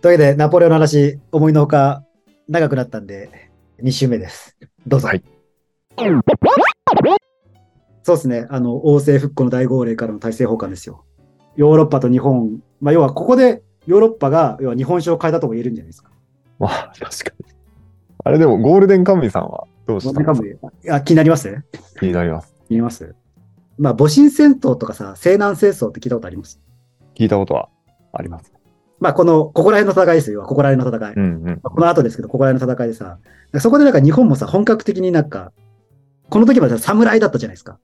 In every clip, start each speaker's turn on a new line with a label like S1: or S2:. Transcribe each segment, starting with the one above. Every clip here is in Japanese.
S1: というわけで、ナポレオンの話、思いのほか長くなったんで、2週目です。どうぞ。
S2: はい
S1: そうですね。あの、王政復古の大号令からの大政奉還ですよ。ヨーロッパと日本、まあ、要はここでヨーロッパが、要は日本史を変えたとも言えるんじゃないですか。
S2: まあ、確かに。あれでも、ゴールデンカムイさんはどうしたんですか？
S1: あ気になります？
S2: 気になります。
S1: 気になります？まあ、戊辰戦闘とかさ、西南戦争って聞いたことあります？
S2: 聞いたことはあります。
S1: まあ、この、ここら辺の戦いですよ。ここら辺の戦い。
S2: うんうん。
S1: まあこの後ですけど、ここら辺の戦いでさ、そこでなんか日本もさ、本格的になんか、この時までは侍だったじゃないですか。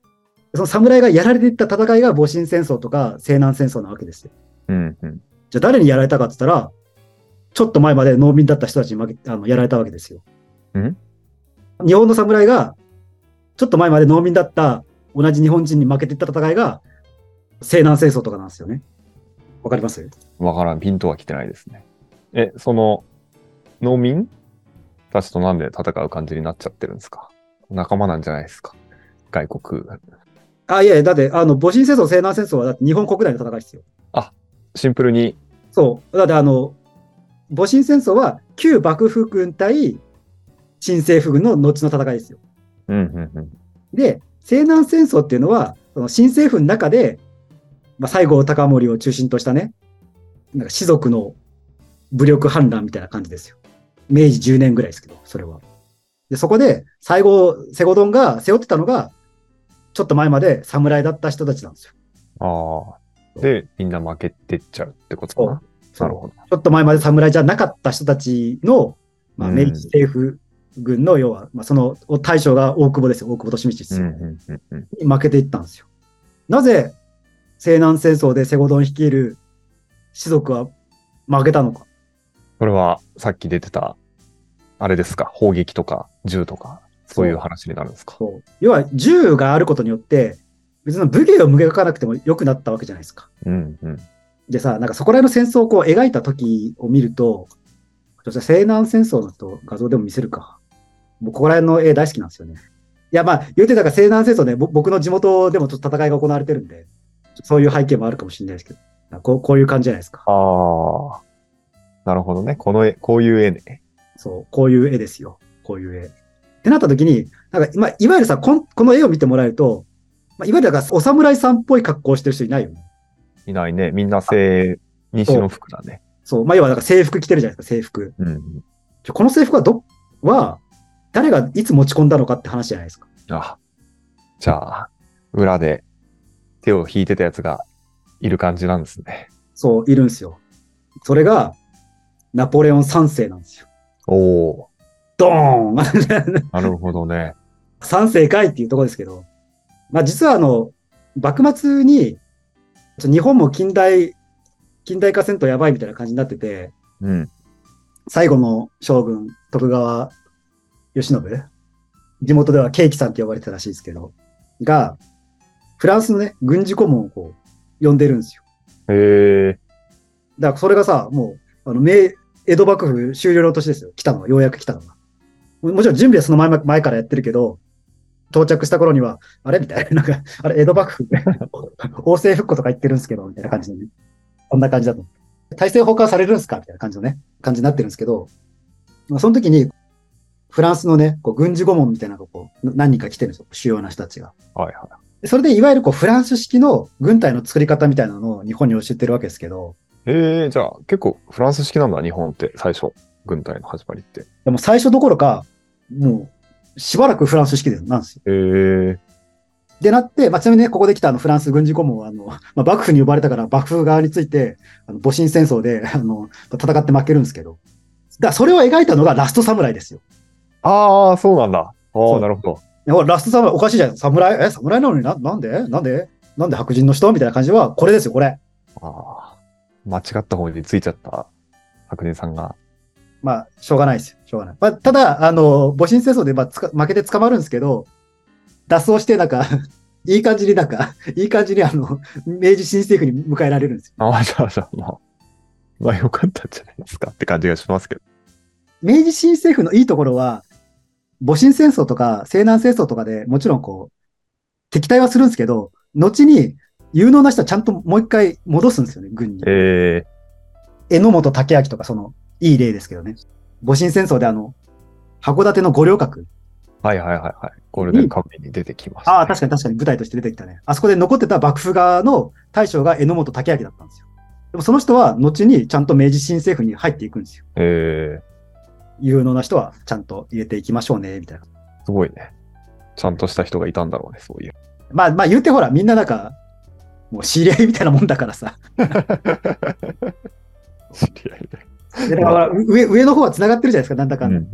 S1: その侍がやられていった戦いが戊辰戦争とか西南戦争なわけですよ。
S2: うんうん。
S1: じゃあ誰にやられたかって言ったら、ちょっと前まで農民だった人たちに負けあのやられたわけですよ。
S2: ん？
S1: 日本の侍が、ちょっと前まで農民だった同じ日本人に負けていった戦いが、西南戦争とかなんですよね。わかります？
S2: わからん。ピントは来てないですね。え、その、農民たちとなんで戦う感じになっちゃってるんですか？仲間なんじゃないですか？外国。
S1: あ、いやいや、だって、あの、戊辰戦争、西南戦争はだって日本国内の戦いですよ。
S2: シンプルに、
S1: そう。だってあの、戊辰戦争は旧幕府軍対新政府軍の後の戦いですよ。
S2: うんうんうん。
S1: で、西南戦争っていうのは、その新政府の中で、まあ、西郷隆盛を中心としたね、なんか士族の武力反乱みたいな感じですよ。明治10年ぐらいですけど、それは。で、そこで、西郷、セゴドンが背負ってたのが、ちょっと前まで侍だった人たちなんですよ。
S2: ああ。で、みんな負けてっちゃうってことかな？なるほど。
S1: ちょっと前まで侍じゃなかった人たちの、まあ、
S2: うん
S1: 明治政府軍の、要は、まあ、その大将が大久保ですよ。大久保利通ですよ。
S2: うんうんうんうん。
S1: に負けていったんですよ。なぜ、西南戦争でセゴドン率いる士族は負けたのか？
S2: それは、さっき出てた、あれですか？砲撃とか銃とか、そういう話になるんですか？
S1: そう要は、銃があることによって、別に武芸を向かなくても良くなったわけじゃないですか。
S2: うんうん。
S1: でさ、なんかそこら辺の戦争をこう描いた時を見ると、西南戦争のと画像でも見せるか。僕、ここら辺の絵大好きなんですよね。いや、まあ、言うてたから西南戦争ね、ぼ僕の地元でもちょっと戦いが行われてるんで、そういう背景もあるかもしれないですけど、こうこういう感じじゃないですか。
S2: ああ。なるほどね。この絵、こういう絵ね。
S1: そう、こういう絵ですよ。こういう絵。ってなった時に、なんか、まあ、いわゆるさ、こんこの絵を見てもらえると、まあ、いわゆるだからお侍さんっぽい格好をしてる人いないよね。
S2: いないね。みんな西、西の服だね。
S1: そう、まあ、要はだから制服着てるじゃないですか、制服。
S2: うん
S1: この制服はど、は、誰がいつ持ち込んだのかって話じゃないですか。
S2: あ、じゃあ、裏で手を引いてたやつがいる感じなんですね。
S1: そう、いるんですよ。それが、ナポレオン3世なんですよ。
S2: おお
S1: ドーン
S2: なるほどね。
S1: !3 世かいっていうところですけど、まあ実はあの、幕末に、日本も近代、近代化せんとやばいみたいな感じになってて、
S2: うん。
S1: 最後の将軍、徳川慶喜、地元ではケーキさんって呼ばれてたらしいですけど、が、フランスのね、軍事顧問をこう、呼んでるんですよ。
S2: へえ。
S1: だからそれがさ、もう、あの、明、江戸幕府終了の年ですよ。来たのが、ようやく来たのが。ももちろん準備はその前ま前からやってるけど、到着した頃には、あれ？みたいな、なんか、あれ、江戸幕府、王政復古とか言ってるんですけど、みたいな感じでね。こんな感じだと。大政奉還されるんですか？みたいな感じのね、感じになってるんですけど、まあ、その時に、フランスのね、こう軍事顧問みたいなのがこう、何人か来てるんですよ。主要な人たちが。
S2: はいは
S1: でそれで、いわゆるこう、フランス式の軍隊の作り方みたいなのを日本に教えてるわけですけど、
S2: い。へえ、じゃあ結構フランス式なんだ、日本って最初。軍隊の始まりって。
S1: でも最初どころか、もう、しばらくフランス式でなんですよ。
S2: へえ。
S1: でなって、まあ、ちなみにね、ここで来たあのフランス軍事顧問は、あの、まあ、幕府に呼ばれたから、幕府側について、あの、戊辰戦争で、あの、戦って負けるんですけど。だそれを描いたのがラストサムライですよ。
S2: ああ、そうなんだ。ああ、なるほど。
S1: ラストサムライ、おかしいじゃん。侍え、侍なのに？な、なんで？なんで？なんで白人の人？みたいな感じは、これですよ、これ。
S2: ああ。間違った方についちゃった白人さんが。
S1: まあ、しょうがないですよ。しょうがない。まあ、ただ、あの、戊辰戦争で、まあ、つか負けて捕まるんですけど、脱走して、なんか、いい感じになんか、いい感じにあの、明治新政府に迎えられるんですよ。
S2: ああ、じゃあ、じゃあ、まあ。まあ、よかったんじゃないですかって感じがしますけど。
S1: 明治新政府のいいところは、戊辰戦争とか西南戦争とかでもちろんこう、敵対はするんですけど、後に有能な人はちゃんともう一回戻すんですよね、軍に。
S2: ええ
S1: 榎本武明とかその、いい例ですけどね。戊辰戦争であの、函館の五稜郭。
S2: はいはいはいはい。ゴールデンカムイに出てきました、ね。
S1: ああ、確かに確かに舞台として出てきたね。あそこで残ってた幕府側の大将が榎本武明だったんですよ。でもその人は後にちゃんと明治新政府に入っていくんですよ。
S2: え
S1: 有能な人はちゃんと入れていきましょうね、みたいな。
S2: ー、すごいね。ちゃんとした人がいたんだろうね、そういう。
S1: まあまあ言うてほら、みんななんか、もう知り合いみたいなもんだからさ。
S2: 知り合いで。
S1: でだから上上の方は繋がってるじゃないですか、なんだか
S2: うん
S1: んだ。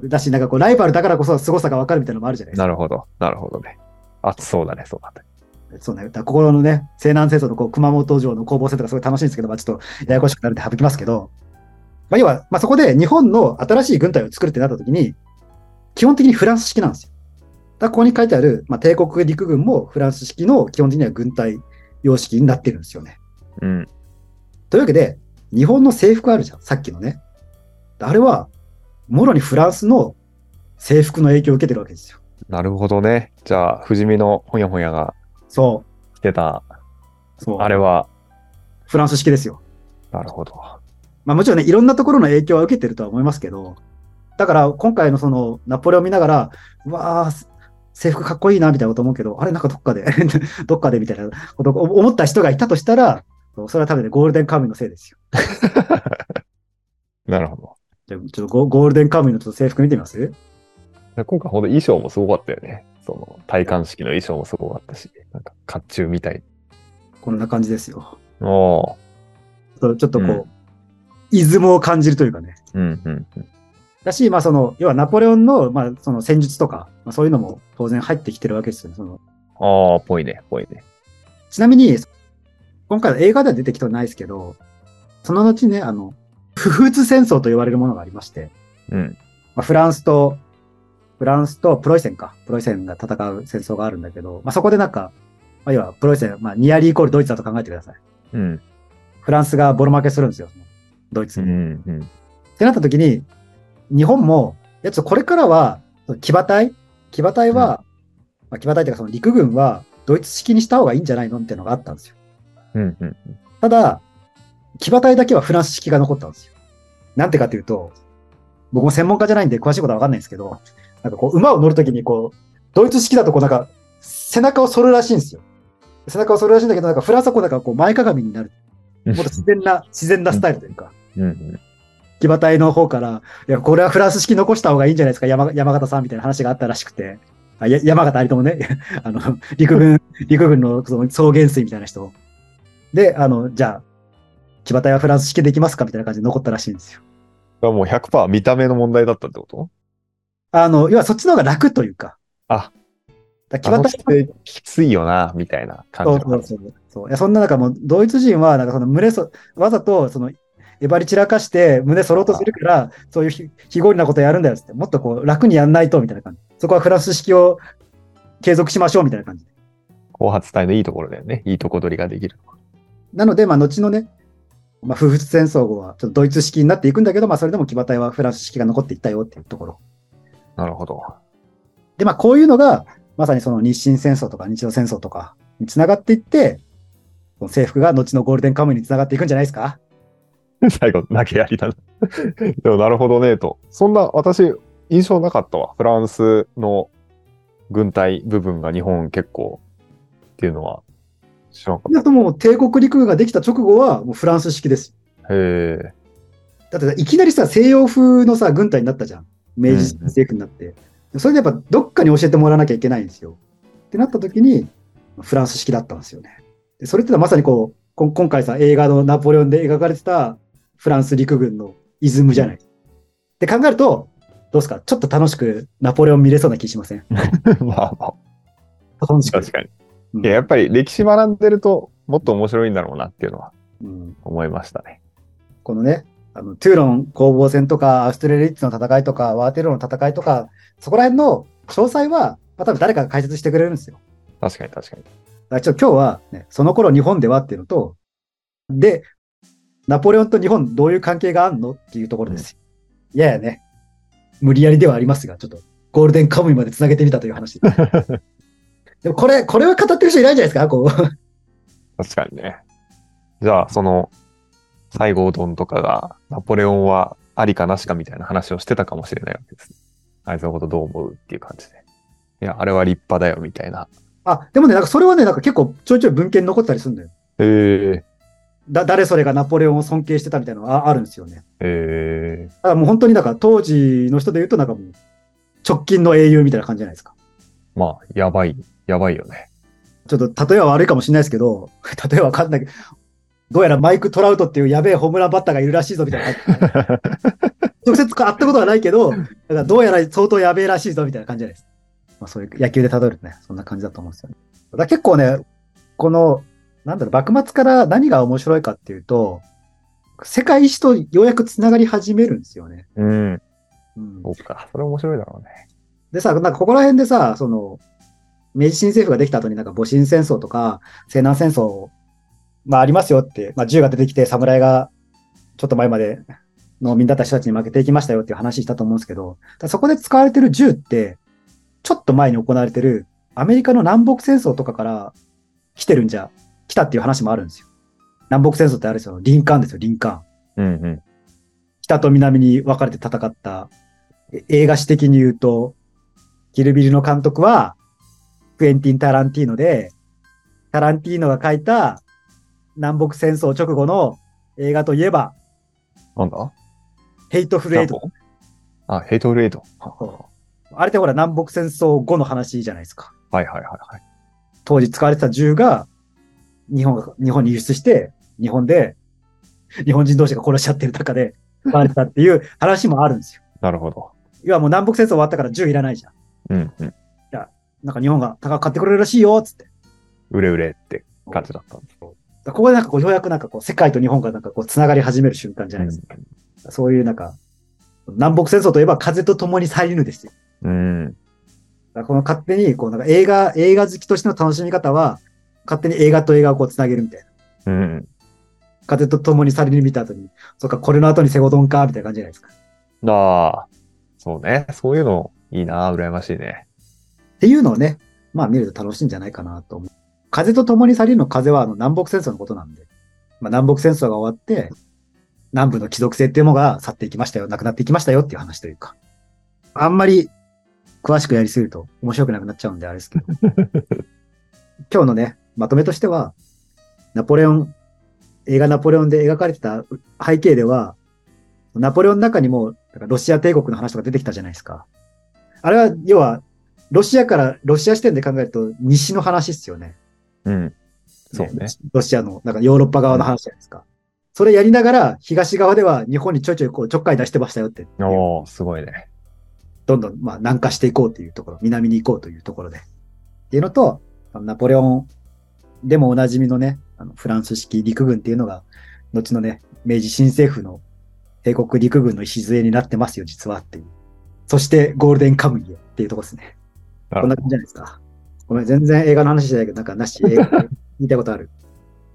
S2: うん、
S1: だし、なんかこう、ライバルだからこそ凄さがわかるみたいなのもあるじゃないですか。
S2: なるほど、なるほどね。熱そうだね、そうだね。
S1: そうね。だ心のね、西南戦争のこう熊本城の攻防戦とかすごい楽しいんですけど、まあちょっとややこしくなるんで省きますけど、まあ要は、まあそこで日本の新しい軍隊を作るってなった時に、基本的にフランス式なんですよ。だここに書いてある、まあ帝国陸軍もフランス式の基本的には軍隊様式になってるんですよね。
S2: うん。
S1: というわけで、日本の制服あるじゃん、さっきのね。あれは、もろにフランスの制服の影響を受けてるわけですよ。
S2: なるほどね。じゃあ、富士見のほやほやが
S1: そ
S2: 着てた、
S1: う。そう。
S2: あれは、
S1: フランス式ですよ。
S2: なるほど。
S1: まあもちろんね、いろんなところの影響は受けてるとは思いますけど、だから今回のそのナポレオン見ながら、うわあ、制服かっこいいなみたいなこと思うけど、あれなんかどっかで、どっかでみたいなことを思った人がいたとしたら、それは多分ね、ゴールデンカムイのせいですよ。
S2: なるほど。
S1: じゃあちょっとゴゴールデンカムイのちょっと制服見てみます？
S2: で今回ほんと衣装もすごかったよね。その、戴冠式の衣装もすごかったし、なんか、甲冑みたい。
S1: こんな感じですよ。
S2: おー。
S1: ちょっとこう、
S2: うん
S1: イズムを感じるというかね。
S2: うん、うん、うん。
S1: だし、まあその、要はナポレオンの、まあその戦術とか、まあ、そういうのも当然入ってきてるわけですよね。その
S2: ああ、ぽいね、ぽいね。
S1: ちなみに、今回の映画では出てきてないですけど、その後ね、あの、不仏戦争と言われるものがありまして、
S2: うん。
S1: まあ、フランスと、フランスとプロイセンか。プロイセンが戦う戦争があるんだけど、まあ、そこでなんか、まあ、要はプロイセン、まあ、ニアリーイコールドイツだと考えてください。
S2: うん。
S1: フランスがボロ負けするんですよ。ドイツに。っ
S2: うん、うん。
S1: てなった時に、日本も、いや、ちょっとこれからは、騎馬隊？騎馬隊は、まあ、騎馬隊っていうかその陸軍は、ドイツ式にした方がいいんじゃないのっていうのがあったんですよ。
S2: うん、うん。
S1: ただ、騎馬隊だけはフランス式が残ったんですよ。なんてかというと、僕も専門家じゃないんで詳しいことはわかんないんですけど、なんかこう、馬を乗るときにこう、ドイツ式だとこうなんか、背中を反るらしいんですよ。背中を反るらしいんだけど、なんかフランスはこうなんかこう前かがみになる。もっと自然な、自然なスタイルというか、
S2: うん、うん。
S1: 騎馬隊の方から、いや、これはフランス式残した方がいいんじゃないですか、山山形さんみたいな話があったらしくて、あや山形ありともね、あの、陸軍、陸軍のその草原水みたいな人。で、あの、じゃあ、騎馬隊はフランス式できますかみたいな感じで残ったらしいんですよ。
S2: もう100%見た目の問題だったってこと？
S1: あの、要はそっちの方が楽というか。
S2: あ、
S1: だ騎馬隊
S2: 姿勢きついよな、みたいな感じ。
S1: そうそうそうそう。いや、そんな中もう、ドイツ人は、なんかその胸そ、わざと、その、えばり散らかして胸反ろうとするから、そういうひ非合理なことやるんだよって、もっとこう、楽にやんないと、みたいな感じ。そこはフランス式を継続しましょう、みたいな感じ。
S2: 後発隊のいいところだよね。いいとこ取りができる。
S1: なので、まあ、後のね、まあ、不仏戦争後は、ちょっとドイツ式になっていくんだけど、まあ、それでも騎馬隊はフランス式が残っていったよっていうところ。
S2: なるほど。
S1: で、まあ、こういうのが、まさにその日清戦争とか日露戦争とかにつながっていって、制服が後のゴールデンカムイにつながっていくんじゃないですか
S2: 最後、投げやりだな。でも、なるほどね、と。そんな、私、印象なかったわ。フランスの軍隊部分が日本結構っていうのは知らなかっ
S1: だともう帝国陸軍ができた直後はもうフランス式です。
S2: た。へえ。
S1: だってさいきなりさ、西洋風のさ、軍隊になったじゃん。明治
S2: うん
S1: 政府になって。それでやっぱどっかに教えてもらわなきゃいけないんですよ。ってなった時に、フランス式だったんですよね。でそれってのはまさにこう、今回さ、映画のナポレオンで描かれてたフランス陸軍のイズムじゃない。って考えると、どうですか？ちょっと楽しくナポレオン見れそうな気しません？
S2: まあま
S1: 楽し
S2: あ、
S1: く。
S2: 確かに。
S1: うん
S2: いや、やっぱり歴史学んでると、もっと面白いんだろうなっていうのは
S1: うん
S2: 思いましたね。
S1: このね、あの、トゥーロン攻防戦とか、アウストレリッツの戦いとか、ワーテルロの戦いとか、そこら辺の詳細は、まあ、多分誰かが解説してくれるんですよ。
S2: 確かに確かに。
S1: だからちょっと今日は、ね、その頃日本ではっていうのと、で、ナポレオンと日本どういう関係があるのっていうところですよ。いやいやね、無理やりではありますが、ちょっとゴールデンカムイまで繋げてみたという話。でもこれ、これは語ってる人いないんじゃないですか？こう。
S2: 確かにね。じゃあ、その、西郷どんとかが、ナポレオンはありかなしかみたいな話をしてたかもしれないわけです。あいつのことどう思うっていう感じで。いや、あれは立派だよみたいな。
S1: あ、でもね、なんかそれはね、なんか結構ちょいちょい文献に残ったりするんだよ。
S2: へえ
S1: だ、誰それがナポレオンを尊敬してたみたいなのがああるんですよね。
S2: え
S1: だからもう本当になんか当時の人で言うとなんかもう直近の英雄みたいな感じじゃないですか。
S2: まあ、やばい、やばいよね。
S1: ちょっと例えは悪いかもしれないですけど、例えはわかんないけど、どうやらマイク・トラウトっていうやべえホームランバッターがいるらしいぞみたいな感じ。直接会ったことはないけど、だからどうやら相当やべえらしいぞみたいな感じじゃないです。まあそういう野球で例えるとね、そんな感じだと思うんですよね。だ結構ね、この、なんだろう、幕末から何が面白いかっていうと、世界史とようやく繋がり始めるんですよね。
S2: うん。
S1: うん
S2: そうか。それ面白いだろうね。
S1: でさ、なんかここら辺でさ、その、明治新政府ができた後になんか戊辰戦争とか西南戦争、まあありますよって、まあ銃が出てきて侍がちょっと前まで農民だった人たちに負けていきましたよっていう話したと思うんですけど、そこで使われてる銃って、ちょっと前に行われてるアメリカの南北戦争とかから来てるんじゃ、来たっていう話もあるんですよ。南北戦争ってあれですよ、リンカーンですよ、リンカーン。
S2: うんうん。
S1: 北と南に分かれて戦った、え映画史的に言うと、キルビルの監督は、クエンティン・タランティーノで、タランティーノが書いた南北戦争直後の映画といえば、
S2: なんだ？
S1: ヘイトフルエイト。
S2: あ、ヘイトフルエイト。は
S1: あれってほら南北戦争後の話じゃないですか。
S2: はいはいはい。
S1: 当時使われてた銃が、日本が、日本に輸出して、日本で、日本人同士が殺し合ってる中で、使われてたっていう話もあるんですよ。
S2: なるほど。
S1: 要はもう南北戦争終わったから銃いらないじゃん。
S2: うんうん。
S1: なんか日本が高く買ってくれるらしいよ、つって。
S2: 売れ売れって感じだったんです。
S1: ここでなんかこう、ようやくなんかこう、世界と日本がなんかこう、繋がり始める瞬間じゃないですか。そういうなんか、南北戦争といえば風と共に去りぬですよ。
S2: うん。
S1: この勝手に、こうなんか映画、映画好きとしての楽しみ方は、勝手に映画と映画をこう繋げるみたいな。
S2: うん。
S1: 風と共に去りぬ見た後に、そっか、これの後にセゴドンか、みたいな感じじゃないですか。
S2: ああ、そうね。そういうのいいな。羨ましいね。
S1: っていうのをね、まあ見ると楽しいんじゃないかなと思う。風と共に去りぬの風はあの南北戦争のことなんで、まあ、南北戦争が終わって、南部の貴族性っていうのが去っていきましたよ、なくなっていきましたよっていう話というか、あんまり詳しくやりすぎると面白くなくなっちゃうんであれですけど、今日のね、まとめとしては、ナポレオン、映画ナポレオンで描かれてた背景では、ナポレオンの中にも、だからロシア帝国の話とか出てきたじゃないですか。あれは、要は、ロシアから、ロシア視点で考えると、西の話ですよね。
S2: うん。そうね。
S1: ロシアの、なんかヨーロッパ側の話じゃないですか。それやりながら、東側では日本にちょいちょいこうちょっかい出してましたよって。
S2: おー、すごいね。
S1: どんどん、まあ、南下していこうというところ、南に行こうというところで。っていうのと、ナポレオンでもおなじみのね、あのフランス式陸軍っていうのが、後のね、明治新政府の帝国陸軍の礎になってますよ、実はっていう。そして、ゴールデンカムイへっていうとこですね。こんな感じじゃないですか。ごめん、全然映画の話じゃないけど、なんかなし、映画言いたいことある。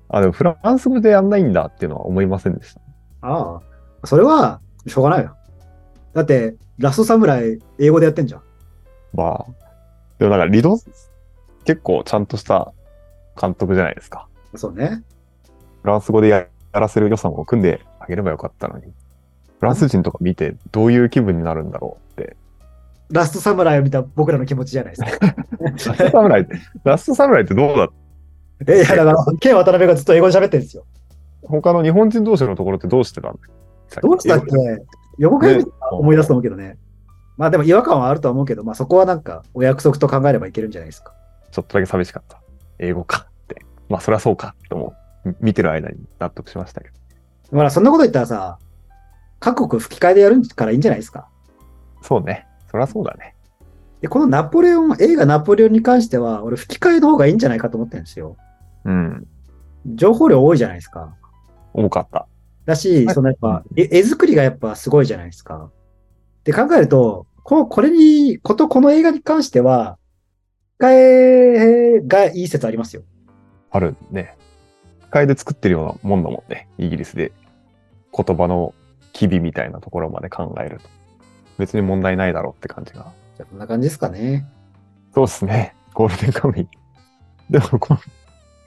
S2: あ、でもフランス語でやんないんだっていうのは思いませんでした。
S1: ああ、それは、しょうがないよ。だって、ラストサムライ、英語でやってんじゃん。
S2: まあ、でもなんかリド、結構ちゃんとした監督じゃないですか。
S1: そうね。
S2: フランス語でやらせる予算を組んであげればよかったのに。フランス人とか見てどういう気分になるんだろうって。
S1: ラストサムライを見た僕らの気持ちじゃないですか。
S2: ラストサムライって、ラストサムライってどうだ
S1: え、いや、だから、ケン渡辺がずっと英語で喋ってるんですよ。
S2: 他の日本人同士のところってどうしてたんだ
S1: どうしたっけ？予告編思い出すと思うけどね。まあでも違和感はあるとは思うけど、まあそこはなんかお約束と考えればいけるんじゃないですか。
S2: ちょっとだけ寂しかった。英語かって。まあ、そりゃそうかと思う。み見てる間に納得しましたけど。
S1: ほら、そんなこと言ったらさ、各国吹き替えでやるからいいんじゃないですか？
S2: そうね。そりゃそうだね。
S1: で、このナポレオン、映画ナポレオンに関しては、俺吹き替えの方がいいんじゃないかと思ってるんですよ。
S2: うん。
S1: 情報量多いじゃないですか。
S2: 重かった。
S1: だし、
S2: はい
S1: そのやっぱ、絵絵作りがやっぱすごいじゃないですか。で考えると、ここれに、ことこの映画に関しては、替えがいい説ありますよ。
S2: あるね。機械で作ってるようなもんだもんね。イギリスで。言葉の機微みたいなところまで考えると。別に問題ないだろうって感じが。
S1: じゃあこんな感じですかね。
S2: そうですね。ゴールデンカムイ。でもこの、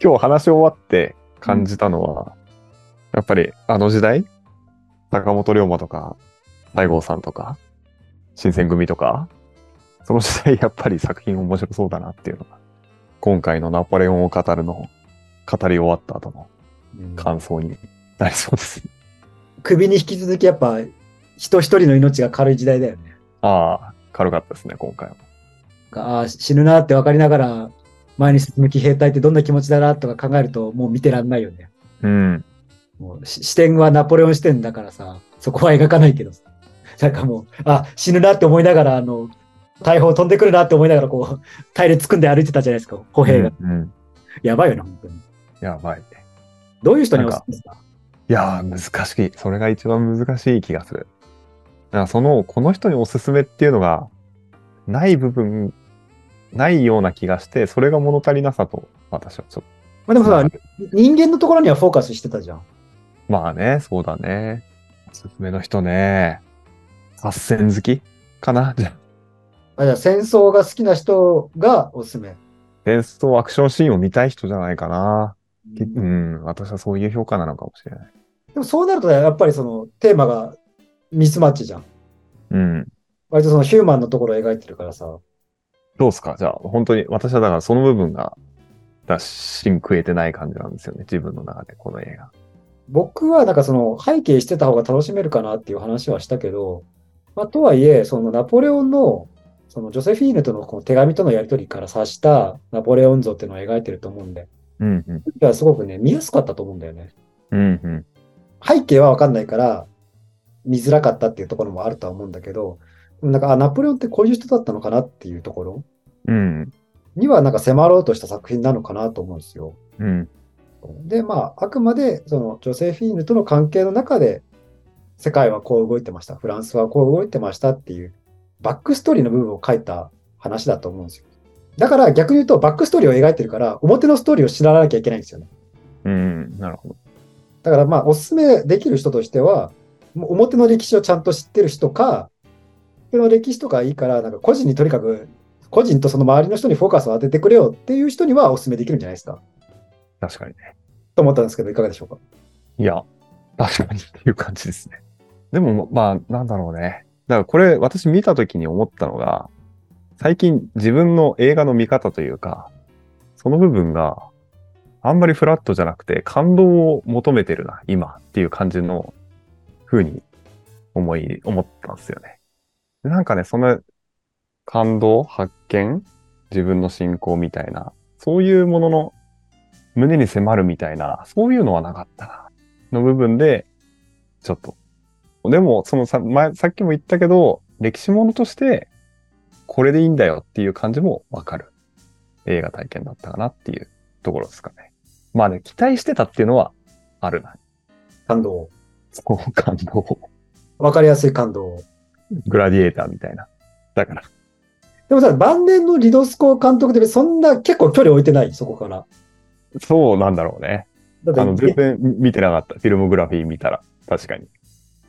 S2: 今日話し終わって感じたのは、やっぱりあの時代、坂本龍馬とか、西郷さんとか、新選組とか、その時代やっぱり作品面白そうだなっていうのが、今回のナポレオンを語るの、語り終わった後の感想になりそうです。
S1: 首に引き続きやっぱ人一人の命が軽い時代だよね。
S2: ああ、軽かったですね、今回は。
S1: ああ、死ぬなって分かりながら前に進む騎兵隊ってどんな気持ちだなとか考えるともう見てらんないよね。
S2: うん。
S1: もうし視点はナポレオン視点だからさ、そこは描かないけどさ。なんかもう、あ、死ぬなって思いながら、あの、大砲飛んでくるなって思いながら、こう、隊列組んで歩いてたじゃないですか、歩兵が。
S2: うん。うん
S1: やばいよな、本当に。
S2: やばい。
S1: どういう人におすすめですか？
S2: いやー、難しい。それが一番難しい気がする。だその、この人におすすめっていうのが、ない部分、ないような気がして、それが物足りなさと、私はちょっ
S1: まあでもさ、
S2: と。
S1: 人間のところにはフォーカスしてたじゃん。
S2: まあね、そうだね。おすすめの人ね。合戦好きかなじゃあ
S1: あじゃあ戦争が好きな人がおすすめ。
S2: 戦争アクションシーンを見たい人じゃないかな。うん、私はそういう評価なのかもしれない。
S1: でもそうなるとね、やっぱりそのテーマがミスマッチじゃん。
S2: うん。
S1: 割とそのヒューマンのところを描いてるからさ。
S2: どうすか？じゃあ、本当に、私はだからその部分が、だ芯食えてない感じなんですよね。自分の中で、この映画。
S1: 僕はなんかその背景してた方が楽しめるかなっていう話はしたけど、まあ、とはいえ、そのナポレオンのそのジョセフィーヌとのこの手紙とのやり取りから察したナポレオン像っていうのを描いてると思うんで、
S2: うん、うん。
S1: いやすごくね、見やすかったと思うんだよね。
S2: うん、うん。
S1: 背景はわかんないから、見づらかったっていうところもあるとは思うんだけど、なんか、あ、ナポレオンってこういう人だったのかなっていうところ
S2: うん、
S1: にはなんか迫ろうとした作品なのかなと思うんですよ。
S2: うん。
S1: で、まあ、あくまで、その、ジョセフィーヌとの関係の中で、世界はこう動いてました。フランスはこう動いてましたっていう、バックストーリーの部分を書いた話だと思うんですよ。だから逆に言うと、バックストーリーを描いてるから、表のストーリーを知らなきゃいけないんですよね。
S2: うん、なるほど。
S1: だからまあ、おすすめできる人としては、表の歴史をちゃんと知ってる人か、表の歴史とかいいから、なんか個人にとにかく、個人とその周りの人にフォーカスを当ててくれよっていう人にはおすすめできるんじゃないですか。
S2: 確かにね。
S1: と思ったんですけど、いかがでしょうか？
S2: いや、確かにっていう感じですね。でも、まあ、なんだろうね。だからこれ、私見たときに思ったのが、最近自分の映画の見方というか、その部分があんまりフラットじゃなくて感動を求めてるな、今っていう感じの風に思い、思ったんですよね。なんかね、その感動、発見、自分の信仰みたいな、そういうものの胸に迫るみたいな、そういうのはなかったな、の部分で、ちょっと。でも、そのさ、前、さっきも言ったけど、歴史ものとして、これでいいんだよっていう感じもわかる映画体験だったかなっていうところですかね。まあね、期待してたっていうのはあるな。
S1: 感動。
S2: そう、感動。
S1: わかりやすい感動。
S2: グラディエーターみたいな。だから、
S1: でもさ、晩年のリドスコ監督ってそんな結構距離置いてない？そこから。
S2: そうなんだろうね。
S1: だ
S2: あの、
S1: って
S2: 全然見てなかった。フィルモグラフィー見たら。確かに。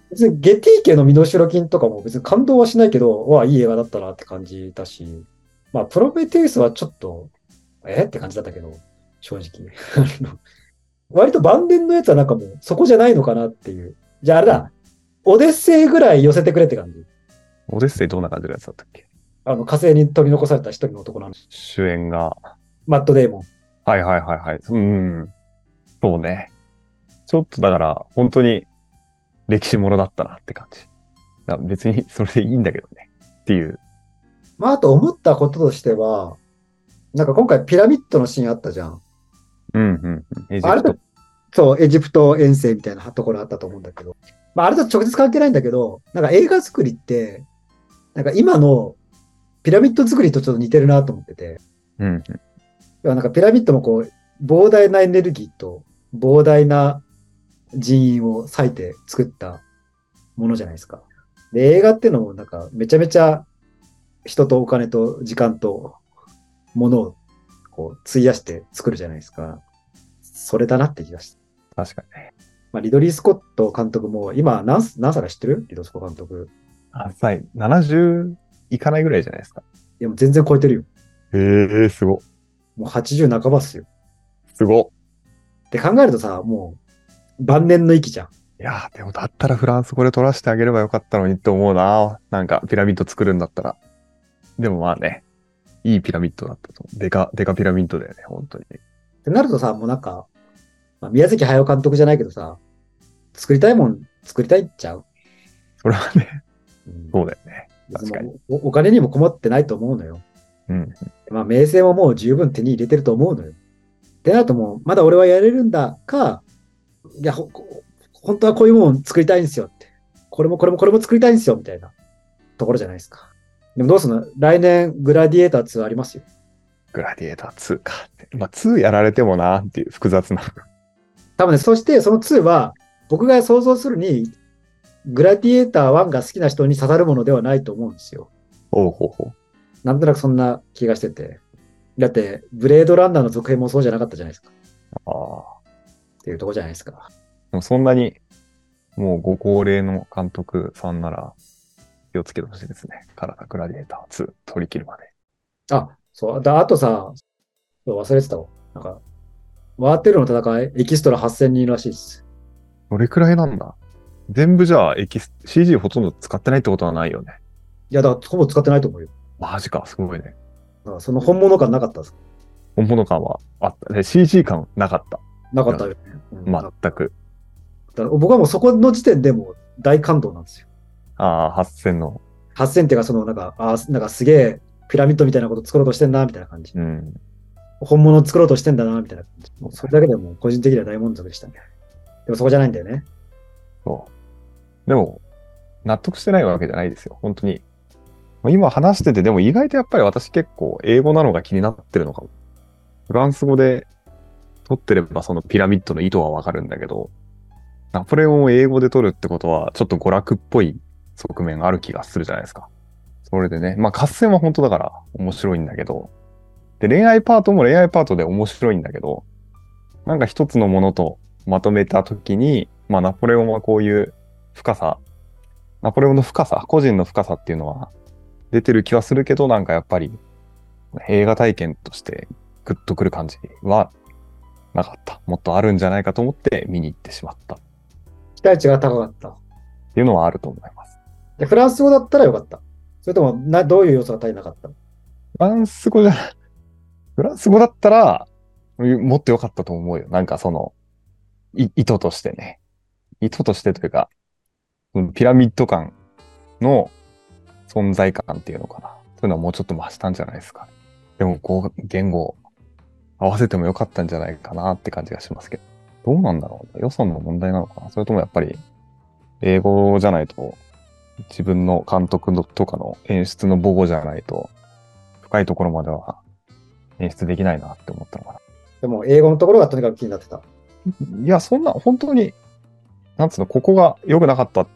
S1: 別にゲティ家の身代金とかも別に感動はしないけど、わあ、いい映画だったなって感じだし、まあ、プロメテウスはちょっと、え？って感じだったけど、正直。割と晩年のやつはなんかもうそこじゃないのかなっていう。じゃああれだ、オデッセイぐらい寄せてくれって感じ。
S2: オデッセイどんな感じのやつだったっけ？
S1: あの、火星に取り残された一人の男の話。
S2: 主演が。
S1: マット・デーモン。
S2: はいはいはいはい。うん。そうね。ちょっとだから、本当に歴史ものだったなって感じ。別に それでいいんだけどね。っていう。
S1: まあ、あと思ったこととしては、なんか今回ピラミッドのシーンあったじゃん。
S2: うんうん
S1: あれと
S2: プト。、
S1: そう、エジプト遠征みたいなところあったと思うんだけど、まあ、あれと直接関係ないんだけど、なんか映画作りって、なんか今のピラミッド作りとちょっと似てるなと思ってて、
S2: うんうん。
S1: なんかピラミッドもこう、膨大なエネルギーと膨大な人員を割いて作ったものじゃないですか。で、映画っていうのもなんかめちゃめちゃ人とお金と時間と物をこう費やして作るじゃないですか。それだなって気がした。
S2: 確かにね。
S1: まあ、リドリー・スコット監督も、今何、何歳か知ってる？リドスコ監督。
S2: あ、さい、70いかないぐらいじゃないですか。
S1: いや、もう全然超えてるよ。
S2: へえ、すご。
S1: もう80半ばっすよ。
S2: すご。
S1: って考えるとさ、もう、晩年の域じゃん。
S2: いやー、でもだったらフランス語で取らせてあげればよかったのにって思うな。なんかピラミッド作るんだったら。でもまあね、いいピラミッドだったと思う。デカ、デカピラミッドだよね、本当に。
S1: ってなるとさ、もうなんか、まあ、宮崎駿監督じゃないけどさ、作りたいもん作りたいっちゃう。
S2: それはね、
S1: うん
S2: そうだよね。確かに。
S1: おお金にも困ってないと思うのよ。
S2: うん。
S1: まあ、名声ももう十分手に入れてると思うのよ。ってなるともう、まだ俺はやれるんだか、いや、ほこ本当はこういうもん作りたいんですよって。これもこれもこれも作りたいんですよ、みたいなところじゃないですか。でもどうすんの？来年、グラディエーター2ありますよ。
S2: グラディエーター2かって。まあ2やられてもなっていう複雑な。
S1: 多分ね、そしてその2は、僕が想像するに、グラディエーター1が好きな人に刺さるものではないと思うんですよ。
S2: ほうほうほう。
S1: なんとなくそんな気がしてて。だって、ブレードランナーの続編もそうじゃなかったじゃないですか。
S2: ああ。
S1: っていうとこじゃないですか。
S2: でもそんなに、もうご高齢の監督さんなら気をつけてほしいですね。体グラディエーター2取り切るまで。
S1: あ、そう。だあとさ、忘れてたわ。なんか、ワーテルの戦い、エキストラ8000人らしいです。
S2: どれくらいなんだ？全部じゃあエキス CG ほとんど使ってないってことはないよね。
S1: いや、だからほぼ使ってないと思うよ。
S2: マジか、すごいね。
S1: だからその本物感なかったです。
S2: 本物感はあった。で CG 感なかった。
S1: なかったよね。
S2: 全く。
S1: 僕はもうそこの時点でもう大感動なんですよ。
S2: ああ、8000の。
S1: 8000っていうか、そのなんか、あーなんかすげえピラミッドみたいなこと作ろうとしてんな、みたいな感じ。
S2: うん。
S1: 本物作ろうとしてんだな、みたいな感じ。もうそれだけでもう個人的には大満足でしたね。でもそこじゃないんだよね。
S2: そう。でも、納得してないわけじゃないですよ。本当に。まあ今話してて、でも意外とやっぱり私結構英語なのが気になってるのかも。フランス語で取ってればそのピラミッドの意図はわかるんだけど、ナポレオンを英語で取るってことはちょっと娯楽っぽい側面がある気がするじゃないですか。それでね、まあ合戦は本当だから面白いんだけど、で、恋愛パートも恋愛パートで面白いんだけど、なんか一つのものとまとめたときに、まあナポレオンはこういう深さ、ナポレオンの深さ、個人の深さっていうのは出てる気はするけど、なんかやっぱり映画体験としてグッとくる感じはなかった。もっとあるんじゃないかと思って見に行ってしまったっ
S1: 期待値が高かった。
S2: ていうのはあると思います。
S1: でフランス語だったらよかった。それともな、どういう要素が足りなかった？
S2: フランス語じゃ、フランス語だったらもっと良かったと思うよ。なんかその、い意図としてね。意図としてというか、うんピラミッド感の存在感っていうのかな。そういうのはもうちょっと増したんじゃないですか。でも、こう、言語合わせてもよかったんじゃないかなって感じがしますけど。どうなんだろう予算の問題なのかなそれともやっぱり、英語じゃないと、自分の監督のとかの演出の母語じゃないと、深いところまでは演出できないなって思ったのかな。
S1: でも、英語のところがとにかく気になってた。
S2: いや、そんな、本当に、なんつうの、ここが良くなかった、こ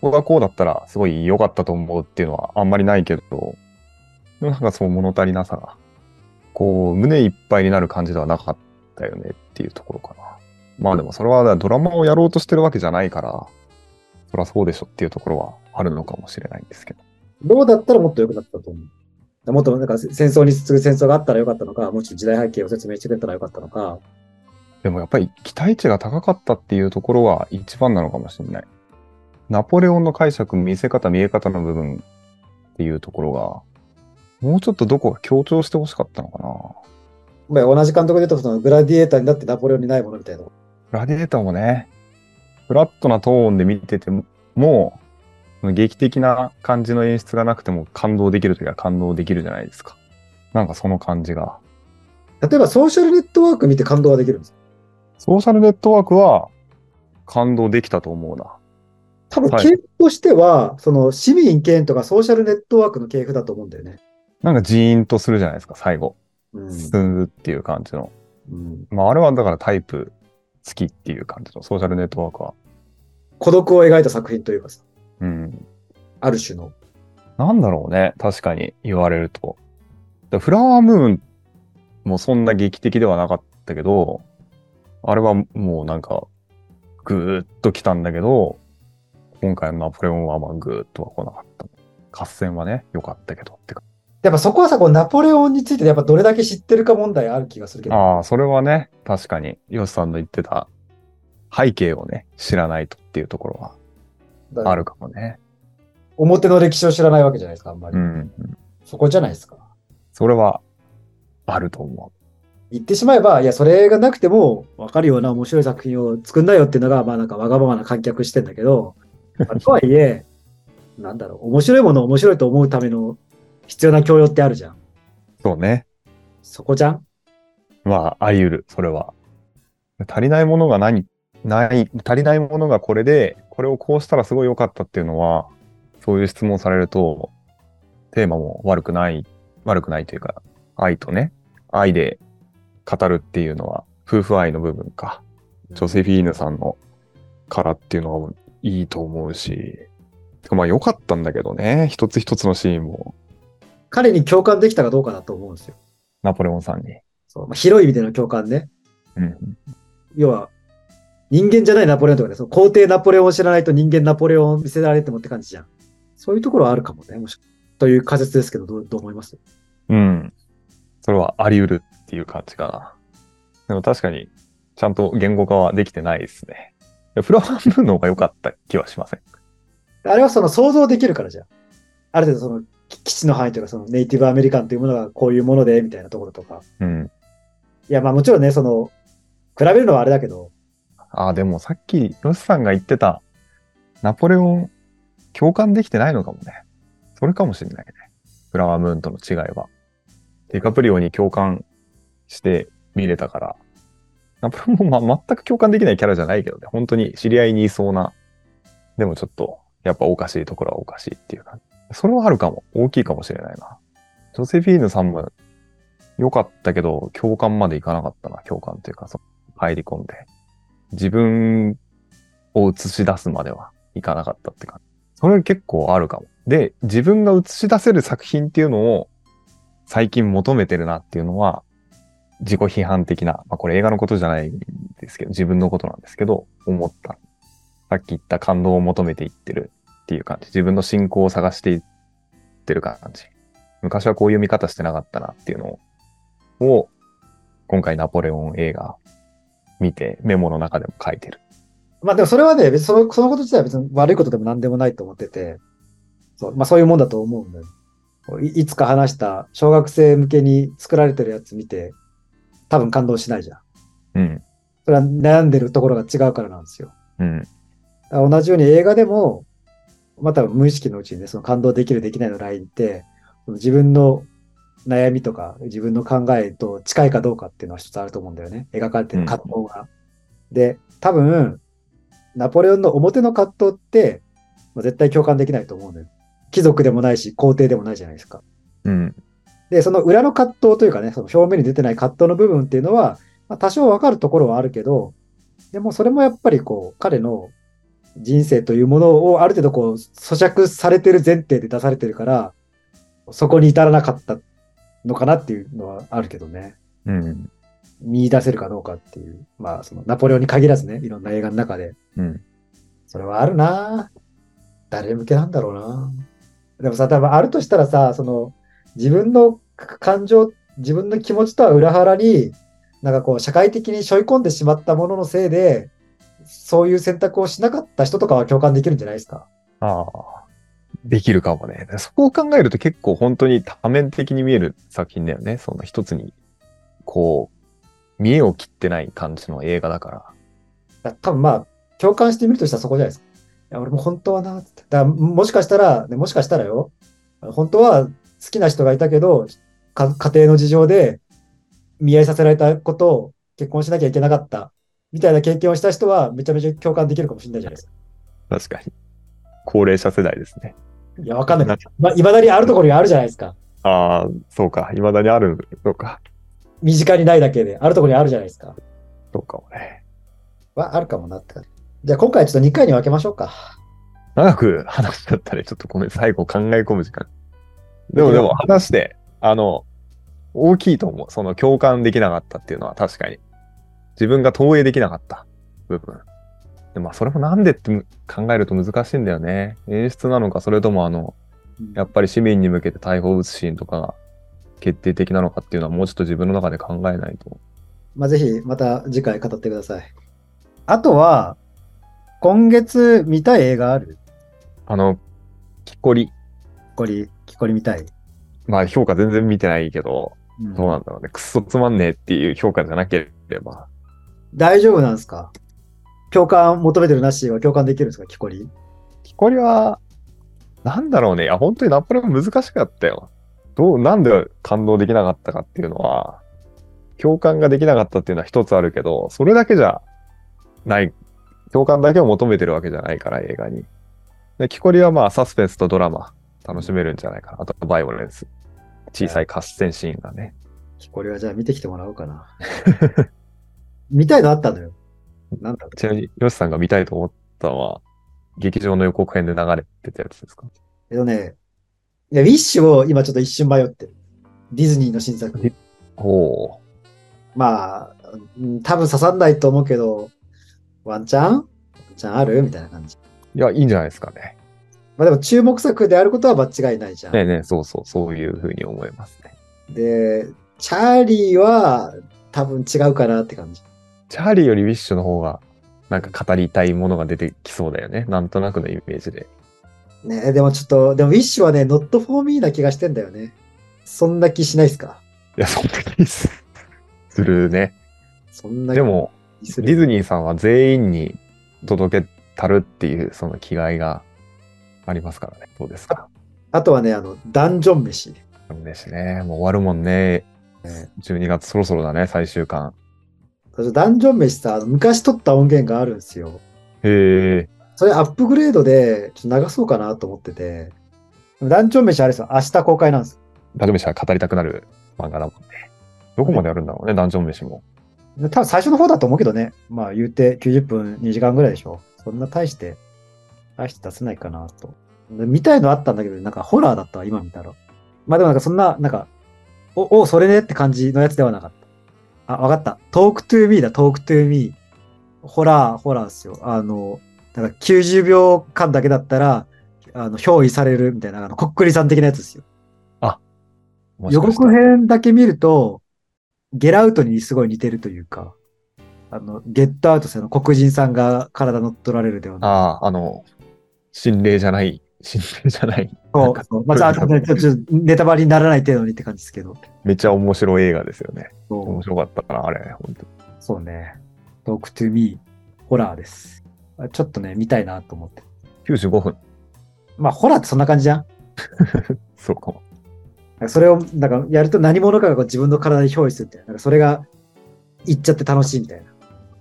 S2: こがこうだったらすごい良かったと思うっていうのはあんまりないけど、なんかそう物足りなさが、こう、胸いっぱいになる感じではなかったよねっていうところかな。まあでもそれはドラマをやろうとしてるわけじゃないから、そりゃそうでしょっていうところはあるのかもしれないんですけど。
S1: どうだったらもっと良くなったと思う？もっとなんか戦争に次ぐ戦争があったらよかったのか、もうちょっと時代背景を説明してくれたらよかったのか。
S2: でもやっぱり期待値が高かったっていうところは一番なのかもしれない。ナポレオンの解釈、見せ方、見え方の部分っていうところが、もうちょっとどこか強調してほしかったのかな。
S1: まあ同じ監督で言うと、そのグラディエーターになってナポレオンにないものみたいな。
S2: グラディエーターもね、フラットなトーンで見てても、劇的な感じの演出がなくても感動できるときは感動できるじゃないですか。なんかその感じが。
S1: 例えばソーシャルネットワーク見て感動はできるんです。
S2: ソーシャルネットワークは感動できたと思うな。
S1: 多分、
S2: はい
S1: 系譜としては、その市民権とかソーシャルネットワークの系譜だと思うんだよね。
S2: なんかジーンとするじゃないですか、最後。
S1: うん
S2: スーっていう感じの。
S1: うん
S2: まあ、あれはだからタイプ好きっていう感じのソーシャルネットワークは。
S1: 孤独を描いた作品というかさ、
S2: うん。
S1: ある種の。
S2: なんだろうね。確かに言われると。でフラワームーンもそんな劇的ではなかったけど、あれはもうなんか、ぐーっと来たんだけど、今回のナポレオンはまあぐーっとは来なかった。合戦はね、良かったけどってか。
S1: やっぱそこはさ、こうナポレオンについてやっぱどれだけ知ってるか問題ある気がするけど。
S2: ああ、それはね、確かに、ヨシさんの言ってた、背景をね、知らないとっていうところはあるかもね。
S1: 表の歴史を知らないわけじゃないですか、あんまり。
S2: うん。
S1: そこじゃないですか。
S2: それはあると思
S1: 言ってしまえば、いや、それがなくても分かるような面白い作品を作んなよっていうのが、まあなんかわがままな観客してんだけど、まあとはいえ、なんだろう、面白いものを面白いと思うための必要な教養ってあるじゃん。
S2: う。そうね。
S1: そこじゃん？
S2: まあ、あり得る、それは。足りないものが何、ない、足りないものがこれで、これをこうしたらすごい良かったっていうのは、そういう質問されると、テーマも悪くない、悪くないというか、愛とね、愛で語るっていうのは、夫婦愛の部分か。ジョセフィーヌさんのからっていうのはいいと思うし、まあ良かったんだけどね、一つ一つのシーンも、
S1: 彼に共感できたかどうかだと思うんですよ。
S2: ナポレオンさんに。
S1: そうまあ、広い意味での共感ね。
S2: うん。
S1: 要は、人間じゃないナポレオンとかね、その皇帝ナポレオンを知らないと人間ナポレオンを見せられてもって感じじゃん。そういうところはあるかもね。もしという仮説ですけど、どうどう思います？
S2: うん。それはあり得るっていう感じかな。でも確かに、ちゃんと言語化はできてないですね。フラワームーンの方が良かった気はしません。
S1: あれはその想像できるからじゃん。ある程度そのき基地の範囲というか、そのネイティブアメリカンというものがこういうもので、みたいなところとか。
S2: うん。
S1: いや、まあもちろんね、その、比べるのはあれだけど、
S2: ああ、でもさっき、ロスさんが言ってた、ナポレオン、共感できてないのかもね。それかもしれないね。フラワームーンとの違いは。ディカプリオに共感して見れたから、ナポレオンも、ま、全く共感できないキャラじゃないけどね。本当に知り合いにいそうな。でもちょっと、やっぱおかしいところはおかしいっていう感じ。それはあるかも。大きいかもしれないな。ジョセフィーヌさんも良かったけど、共感までいかなかったな。共感というか、そ入り込んで。自分を映し出すまではいかなかったって感じ。それ結構あるかも。で、自分が映し出せる作品っていうのを最近求めてるなっていうのは、自己批判的な、まあこれ映画のことじゃないんですけど、自分のことなんですけど、思った。さっき言った感動を求めていってるっていう感じ。自分の信仰を探していってる感じ。昔はこういう見方してなかったなっていうのを、を今回ナポレオン映画見てメモの中でも書いてる。
S1: まあでもそれはね、別にそのそのこと自体は別に悪いことでも何でもないと思ってて、そう、まあそういうもんだと思うんだよ。いいつか話した小学生向けに作られてるやつ見て、多分感動しないじゃん。
S2: うん。
S1: それは悩んでるところが違うからなんですよ。
S2: うん。
S1: 同じように映画でも、また無意識のうちにね、その感動できるできないのラインって、その自分の悩みとか自分の考えと近いかどうかっていうのは一つあると思うんだよね。描かれてる葛藤が。で、多分、ナポレオンの表の葛藤って、まあ絶対共感できないと思うんだよ。貴族でもないし、皇帝でもないじゃないですか。
S2: うん。
S1: で、その裏の葛藤というかね、その表面に出てない葛藤の部分っていうのは、まあ、多少わかるところはあるけど、でもそれもやっぱりこう、彼の人生というものをある程度こう、咀嚼されてる前提で出されてるから、そこに至らなかったのかなっていうのはあるけどね。
S2: うん。
S1: 見出せるかどうかっていう。まあ、そのナポレオンに限らずね、いろんな映画の中で。
S2: うん。
S1: それはあるな誰向けなんだろうなでもさ、多分あるとしたらさ、その、自分の感情、自分の気持ちとは裏腹に、なんかこう、社会的に背負い込んでしまったもののせいで、そういう選択をしなかった人とかは共感できるんじゃないですか？
S2: ああ。できるかもね。そこを考えると結構本当に多面的に見える作品だよね。その一つに、こう、見栄を切ってない感じの映画だから。
S1: だ多分まあ、共感してみるとしたらそこじゃないですか。いや、俺も本当はな、つって。だもしかしたら、ね、もしかしたらよ、本当は好きな人がいたけど、か家庭の事情で見合いさせられたことを結婚しなきゃいけなかった、みたいな経験をした人はめちゃめちゃ共感できるかもしれないじゃないですか。
S2: 確かに。高齢者世代ですね。
S1: いや、わかんない。ま、未だにあるところにあるじゃないですか。
S2: ああ、そうか。未だにあるのか。
S1: 身近にないだけで、あるところにあるじゃないですか。
S2: そうかもね。
S1: は、あるかもなって感じ。じゃあ今回ちょっと2回に分けましょうか。
S2: 長く話しちゃったね。ちょっとごめん。最後考え込む時間。でもでも話して、あの、大きいと思う。その共感できなかったっていうのは確かに。自分が投影できなかった部分。でまあそれもなんでって考えると難しいんだよね。演出なのか、それともあの、やっぱり市民に向けて逮捕を打つシーンとかが決定的なのかっていうのはもうちょっと自分の中で考えないと。
S1: まあ、ぜひまた次回語ってください。あとは、今月見たい映画ある？
S2: あの、木こり。
S1: 木こり、木こり見たい？
S2: まあ評価全然見てないけど、
S1: うん
S2: どうなんだろうね。くっそつまんねえっていう評価じゃなければ。
S1: 大丈夫なんですか？共感求めてるなしは共感できるんですか？木こり？
S2: 木こりは、なんだろうね。いや、本当にナポレオン難しかったよ。どう、なんで感動できなかったかっていうのは、共感ができなかったっていうのは一つあるけど、それだけじゃない。共感だけを求めてるわけじゃないから、映画に。で、木こりはまあ、サスペンスとドラマ、楽しめるんじゃないかな。あと、バイオレンス。小さい合戦シーンがね。
S1: 木こりはじゃあ見てきてもらおうかな。見たいのあったのよ。なんだ
S2: ちなみに、ヨシさんが見たいと思ったのは、劇場の予告編で流れてたやつですか？
S1: えっとね、いや、ウィッシュを今ちょっと一瞬迷ってる。ディズニーの新作。
S2: おお
S1: まあ、うん多分刺さんないと思うけど、ワンチャン？ワンチャンある？みたいな感じ。
S2: ー。いや、いいんじゃないですかね。
S1: まあでも注目作であることは間違いないじゃん。
S2: ねえねえ、そうそう、そういうふうに思いますね。
S1: で、チャーリーは多分違うかなって感じ。
S2: チャーリーよりウィッシュの方が、なんか語りたいものが出てきそうだよね。なんとなくのイメージで。
S1: ねでもちょっと、でもウィッシュはね、not for me な気がしてんだよね。そんな気しないっすか？
S2: いや、そんな気すするね。
S1: そんな
S2: でも。ディズニーさんは全員に届けたるっていう、その気概がありますからね。どうですか？
S1: あとはね、あの、ダンジョン飯。
S2: そうですね。もう終わるもんね。12月そろそろだね、最終巻。
S1: 私ダンジョン飯さ、昔撮った音源があるんですよ。
S2: へえ。
S1: それアップグレードでちょっと流そうかなと思ってて。ダンジョン飯あれですよ、明日公開なんです。
S2: ダンジョン飯は語りたくなる漫画だもんね。どこまでやるんだろうね、ダンジョン飯も。
S1: で多分最初の方だと思うけどね。まあ言うて90分2時間ぐらいでしょ。そんな大して、大して出せないかなと。で見たいのあったんだけど、なんかホラーだったわ、今見たら。まあでもなんかそんな、なんか、お、お、それねって感じのやつではなかった。あ、わかった。トークトゥーミーだ、トークトゥーミー。ホラー、ホラーですよ。あの、なんか90秒間だけだったら、あの、憑依されるみたいな、あの、こっくりさん的なやつですよ。予
S2: もしかしたら
S1: 告編だけ見ると、ゲラウトにすごい似てるというか、あの、ゲットアウトせの黒人さんが体乗っ取られるではな
S2: ああ、あの、心霊じゃない、心霊じゃない。
S1: く
S2: なんか
S1: そうまあ、ちょちょネタバレにならない程度にって感じですけど。
S2: めっちゃ面白い映画ですよね。
S1: そ
S2: 面
S1: う
S2: 白かったかな、あれ、本当に。
S1: そうね。トークトゥーミー、ホラーです。あちょっとね、見たいなと思って。
S2: 95分。
S1: まあ、ホラーってそんな感じじゃん
S2: そうかも。
S1: それを、なんか、やると何者かがこう自分の体に憑依するみたいな。なんかそれが、いっちゃって楽しいみたい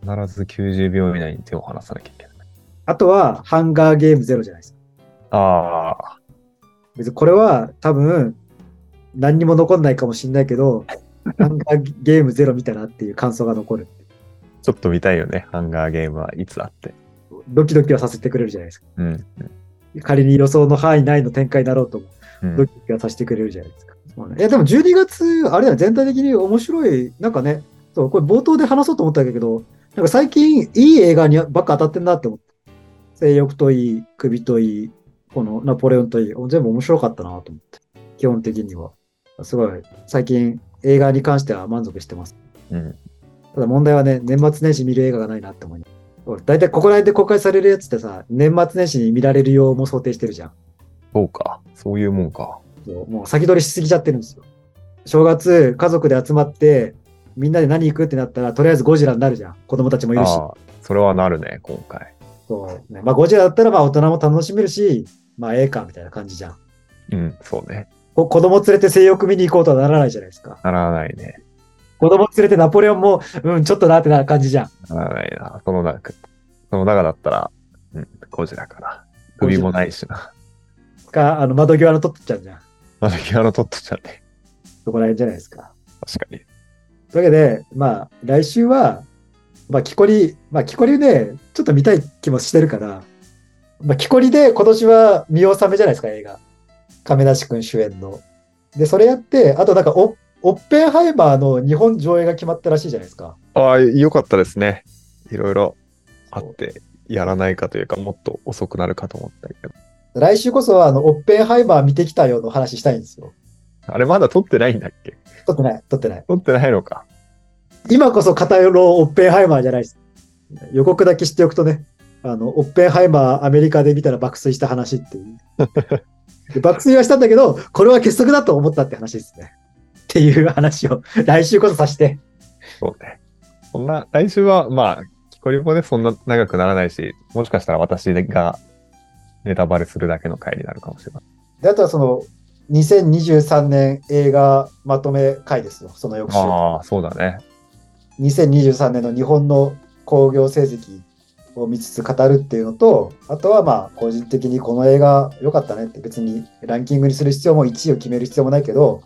S1: な。
S2: 必ず90秒以内に手を離さなきゃいけない。
S1: あとは、ハンガーゲームゼロじゃないですか。
S2: ああ、
S1: 別にこれは多分何にも残んないかもしれないけど、ハンガーゲームゼロ見たなっていう感想が残る。
S2: ちょっと見たいよね。ハンガーゲームはいつあって。
S1: ドキドキはさせてくれるじゃないですか。
S2: うん。
S1: 仮に予想の範囲内の展開だろうとも、
S2: うん
S1: ドキドキはさせてくれるじゃないですか。そうねいや、でも12月、あれだよ、全体的に面白い、なんかね、そう、これ冒頭で話そうと思ったけど、なんか最近いい映画にばっか当たってんなって思って。性欲といい、首といい、このナポレオンといい、全部面白かったなと思って。基本的には。すごい、最近映画に関しては満足してます。
S2: うん。
S1: ただ問題はね、年末年始見る映画がないなって思い大体ここら辺で公開されるやつってさ、年末年始に見られるようも想定してるじゃん。
S2: そうか。そういうもんか。
S1: もう先取りしすぎちゃってるんですよ。正月、家族で集まって、みんなで何行くってなったら、とりあえずゴジラになるじゃん。子供たちもいるし。
S2: ああ、それはなるね、今回。
S1: そうね、まあ、ゴジラだったらまあ大人も楽しめるし、まあええかみたいな感じじゃん。
S2: うん、そうね。
S1: こ子供連れて性欲見に行こうとはならないじゃないですか。
S2: ならないね。
S1: 子供連れてナポレオンも、うん、ちょっとなってな感じじゃん。
S2: ならないな。その中、その中だったら、うん、ゴジラかな。首もないしな。
S1: か、あの窓際のトットちゃんじゃん。
S2: まだギアのトットちゃんね。
S1: そこら辺じゃないですか。
S2: 確かに。
S1: というわけで、まあ、来週は、まあ、木こり、まあ、木こりね、ちょっと見たい気もしてるから、まあ、木こりで今年は見納めじゃないですか、映画。亀梨くん主演の。で、それやって、あとなんかオ、オッペンハイマーの日本上映が決まったらしいじゃないですか。
S2: ああ、よかったですね。いろいろあって、やらないかというか、もっと遅くなるかと思ったけど。
S1: 来週こそは、あの、オッペンハイマー見てきたよの話したいんですよ。
S2: あれまだ撮ってないんだっけ？
S1: 撮ってない、撮ってない。
S2: 撮ってないのか。
S1: 今こそ語ろうオッペンハイマーじゃないです。予告だけ知っておくとね、あの、オッペンハイマーアメリカで見たら爆睡した話っていう。で爆睡はしたんだけど、これは結束だと思ったって話ですね。っていう話を 来週こそさして。
S2: そうね。そんな、来週は、まあ、キコリボでそんな長くならないし、もしかしたら私がネタバレするだけの回になるかもしれない。
S1: で、あとはその、2023年映画まとめ回ですよ、その翌週。
S2: ああ、そうだね。
S1: 2023年の日本の興行成績を見つつ語るっていうのと、あとはまあ個人的にこの映画良かったねって別にランキングにする必要も1位を決める必要もないけど、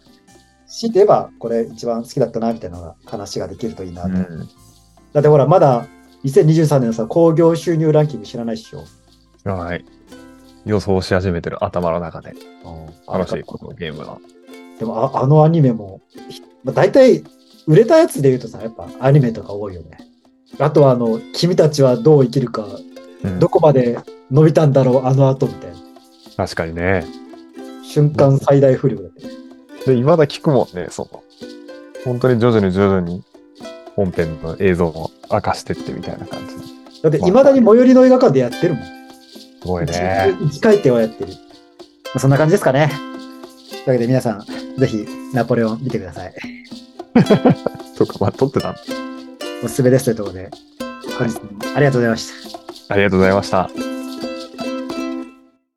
S1: 強いて言えばこれ一番好きだったなみたいな話ができるといいなと。
S2: うん。
S1: だってほらまだ2023年のさ興行収入ランキング知らないっしょ。
S2: はい。予想し始めてる頭の中で。楽しい、
S1: あ
S2: このゲームは。
S1: でもああのアニメも、ひまあ、大体売れたやつで言うとさ、やっぱアニメとか多いよね。あとはあの、君たちはどう生きるか、
S2: うん
S1: どこまで伸びたんだろう、あの後みたいな。
S2: 確かにね。
S1: 瞬間最大不良だって。
S2: で、未だ聞くもんね、その。本当に徐々に徐々に本編の映像を明かしてってみたいな感じ。す
S1: だって未だに最寄りの映画館でやってるもん。
S2: ごいね。
S1: 一回転はやってる。まあ、そんな感じですかね。というわけで皆さん、ぜひナポレオン見てください。
S2: とか、まあ、撮ってたんだ
S1: おすすめですというところで、本日もありがとうございました。
S2: ありがとうございました。